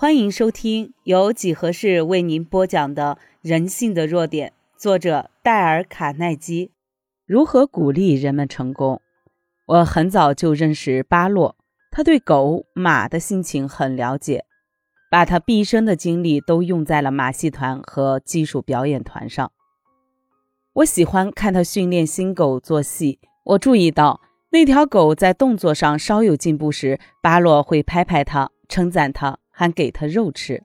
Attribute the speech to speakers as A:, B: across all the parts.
A: 欢迎收听由几何式为您播讲的《人性的弱点》，作者戴尔·卡耐基。如何鼓励人们成功？我很早就认识巴洛，他对狗、马的心情很了解，把他毕生的精力都用在了马戏团和技术表演团上。我喜欢看他训练新狗做戏。我注意到那条狗在动作上稍有进步时，巴洛会拍拍它，称赞它。还给他肉吃，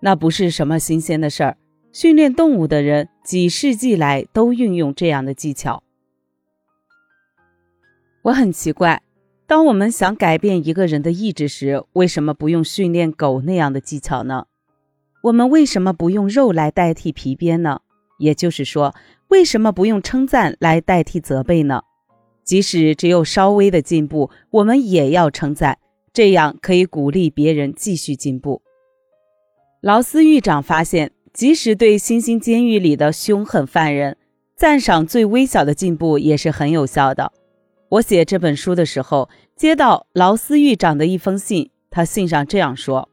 A: 那不是什么新鲜的事儿。训练动物的人几世纪来都运用这样的技巧。我很奇怪，当我们想改变一个人的意志时，为什么不用训练狗那样的技巧呢？我们为什么不用肉来代替皮鞭呢？也就是说，为什么不用称赞来代替责备呢？即使只有稍微的进步，我们也要称赞。这样可以鼓励别人继续进步。劳斯狱长发现，即使对新兴监狱里的凶狠犯人赞赏最微小的进步也是很有效的。我写这本书的时候，接到劳斯狱长的一封信，他信上这样说：“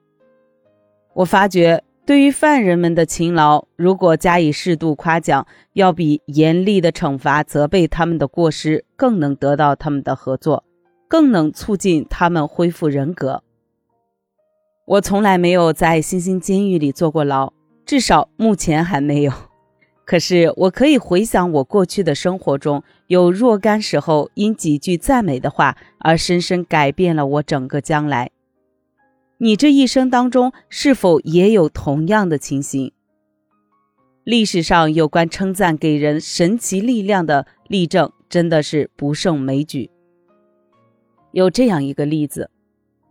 A: 我发觉，对于犯人们的勤劳，如果加以适度夸奖，要比严厉的惩罚责备他们的过失更能得到他们的合作。”更能促进他们恢复人格。我从来没有在新兴监狱里坐过牢，至少目前还没有。可是我可以回想我过去的生活中有若干时候，因几句赞美的话而深深改变了我整个将来。你这一生当中是否也有同样的情形？历史上有关称赞给人神奇力量的例证真的是不胜枚举。有这样一个例子：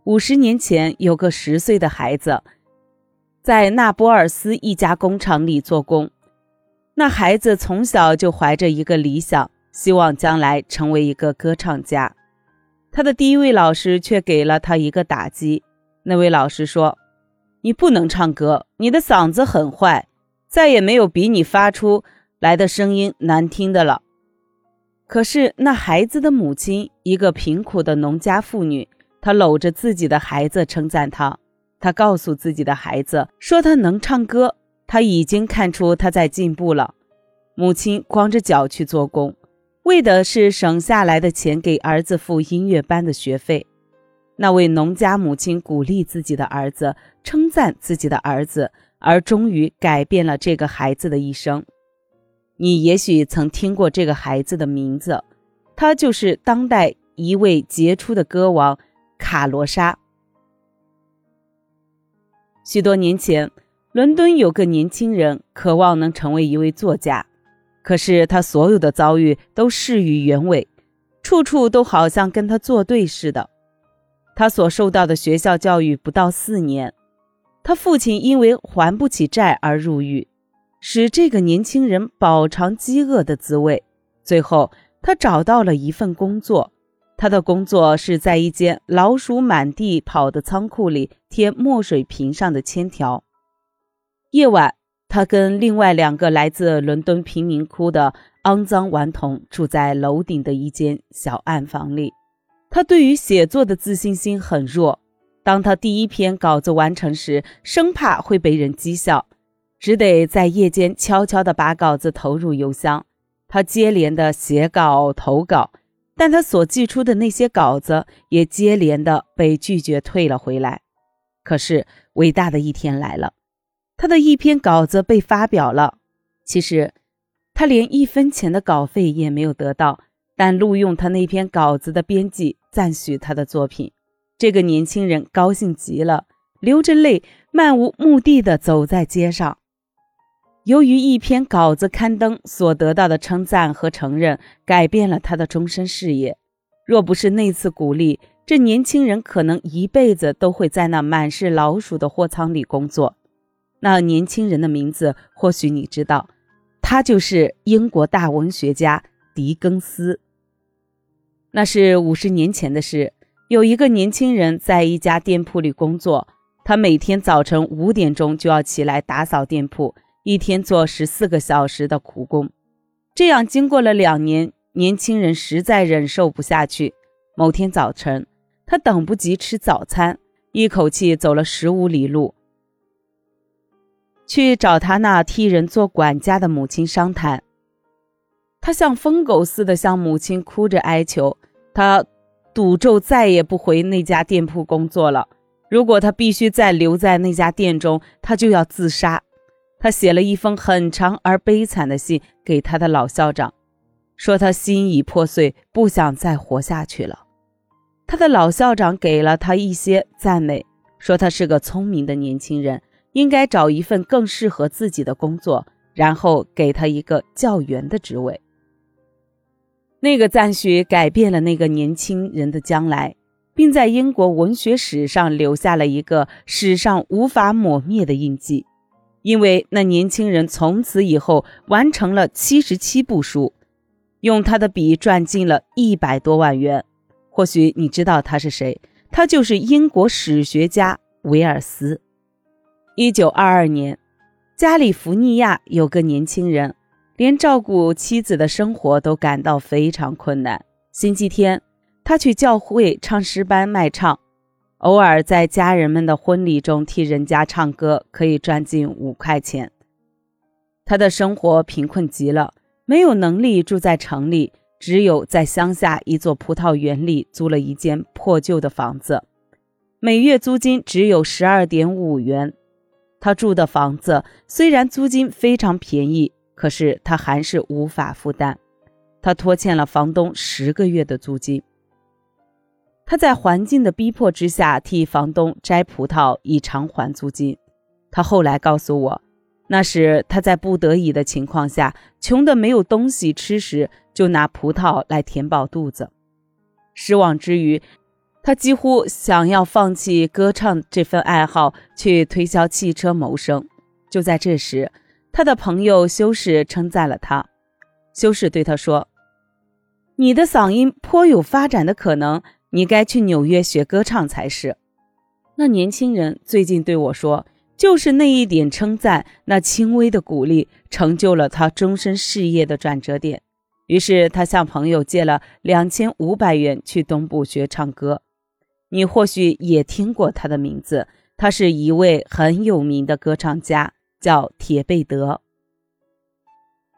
A: 五十年前，有个十岁的孩子在纳波尔斯一家工厂里做工。那孩子从小就怀着一个理想，希望将来成为一个歌唱家。他的第一位老师却给了他一个打击。那位老师说：“你不能唱歌，你的嗓子很坏，再也没有比你发出来的声音难听的了。”可是，那孩子的母亲，一个贫苦的农家妇女，她搂着自己的孩子，称赞他。她告诉自己的孩子说：“他能唱歌，他已经看出他在进步了。”母亲光着脚去做工，为的是省下来的钱给儿子付音乐班的学费。那位农家母亲鼓励自己的儿子，称赞自己的儿子，而终于改变了这个孩子的一生。你也许曾听过这个孩子的名字，他就是当代一位杰出的歌王卡罗莎。许多年前，伦敦有个年轻人渴望能成为一位作家，可是他所有的遭遇都事与愿违，处处都好像跟他作对似的。他所受到的学校教育不到四年，他父亲因为还不起债而入狱。使这个年轻人饱尝饥饿的滋味。最后，他找到了一份工作。他的工作是在一间老鼠满地跑的仓库里贴墨水瓶上的签条。夜晚，他跟另外两个来自伦敦贫民窟的肮脏顽童住在楼顶的一间小暗房里。他对于写作的自信心很弱。当他第一篇稿子完成时，生怕会被人讥笑。只得在夜间悄悄地把稿子投入邮箱。他接连的写稿投稿，但他所寄出的那些稿子也接连的被拒绝退了回来。可是伟大的一天来了，他的一篇稿子被发表了。其实他连一分钱的稿费也没有得到，但录用他那篇稿子的编辑赞许他的作品。这个年轻人高兴极了，流着泪，漫无目的的走在街上。由于一篇稿子刊登所得到的称赞和承认，改变了他的终身事业。若不是那次鼓励，这年轻人可能一辈子都会在那满是老鼠的货仓里工作。那年轻人的名字，或许你知道，他就是英国大文学家狄更斯。那是五十年前的事。有一个年轻人在一家店铺里工作，他每天早晨五点钟就要起来打扫店铺。一天做十四个小时的苦工，这样经过了两年，年轻人实在忍受不下去。某天早晨，他等不及吃早餐，一口气走了十五里路，去找他那替人做管家的母亲商谈。他像疯狗似的向母亲哭着哀求，他赌咒再也不回那家店铺工作了。如果他必须再留在那家店中，他就要自杀。他写了一封很长而悲惨的信给他的老校长，说他心已破碎，不想再活下去了。他的老校长给了他一些赞美，说他是个聪明的年轻人，应该找一份更适合自己的工作，然后给他一个教员的职位。那个赞许改变了那个年轻人的将来，并在英国文学史上留下了一个史上无法抹灭的印记，因为那年轻人从此以后完成了七十七部书，用他的笔赚进了一百多万元。或许你知道他是谁？他就是英国史学家维尔斯。一九二二年，加利福尼亚有个年轻人。连照顾妻子的生活都感到非常困难。星期天，他去教会唱诗班卖唱，偶尔在家人们的婚礼中替人家唱歌，可以赚进五块钱。他的生活贫困极了，没有能力住在城里，只有在乡下一座葡萄园里租了一间破旧的房子，每月租金只有十二点五元。他住的房子虽然租金非常便宜。可是他还是无法负担，他拖欠了房东十个月的租金。他在环境的逼迫之下替房东摘葡萄以偿还租金。他后来告诉我，那时他在不得已的情况下，穷得没有东西吃时，就拿葡萄来填饱肚子。失望之余，他几乎想要放弃歌唱这份爱好，去推销汽车谋生。就在这时。他的朋友修士称赞了他。修士对他说：“你的嗓音颇有发展的可能，你该去纽约学歌唱才是。”那年轻人最近对我说：“就是那一点称赞，那轻微的鼓励，成就了他终身事业的转折点。”于是他向朋友借了两千五百元去东部学唱歌。你或许也听过他的名字，他是一位很有名的歌唱家。叫铁贝德。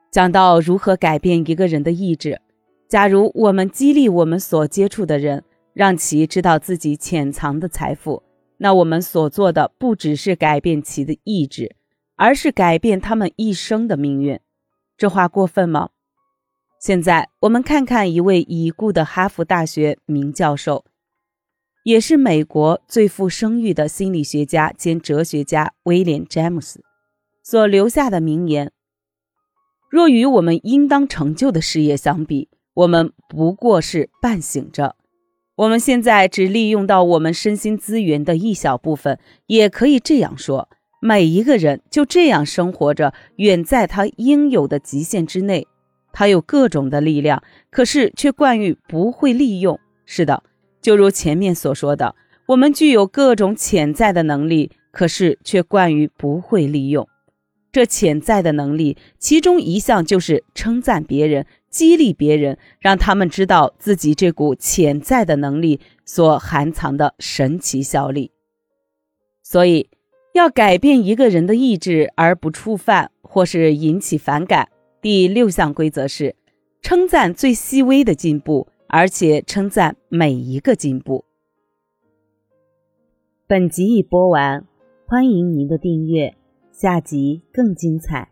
A: 讲到如何改变一个人的意志，假如我们激励我们所接触的人，让其知道自己潜藏的财富，那我们所做的不只是改变其的意志，而是改变他们一生的命运。这话过分吗？现在我们看看一位已故的哈佛大学名教授，也是美国最富声誉的心理学家兼哲学家威廉·詹姆斯。所留下的名言：若与我们应当成就的事业相比，我们不过是半醒着。我们现在只利用到我们身心资源的一小部分，也可以这样说：每一个人就这样生活着，远在他应有的极限之内。他有各种的力量，可是却惯于不会利用。是的，就如前面所说的，我们具有各种潜在的能力，可是却惯于不会利用。这潜在的能力，其中一项就是称赞别人、激励别人，让他们知道自己这股潜在的能力所含藏的神奇效力。所以，要改变一个人的意志而不触犯或是引起反感，第六项规则是称赞最细微的进步，而且称赞每一个进步。本集已播完，欢迎您的订阅。下集更精彩。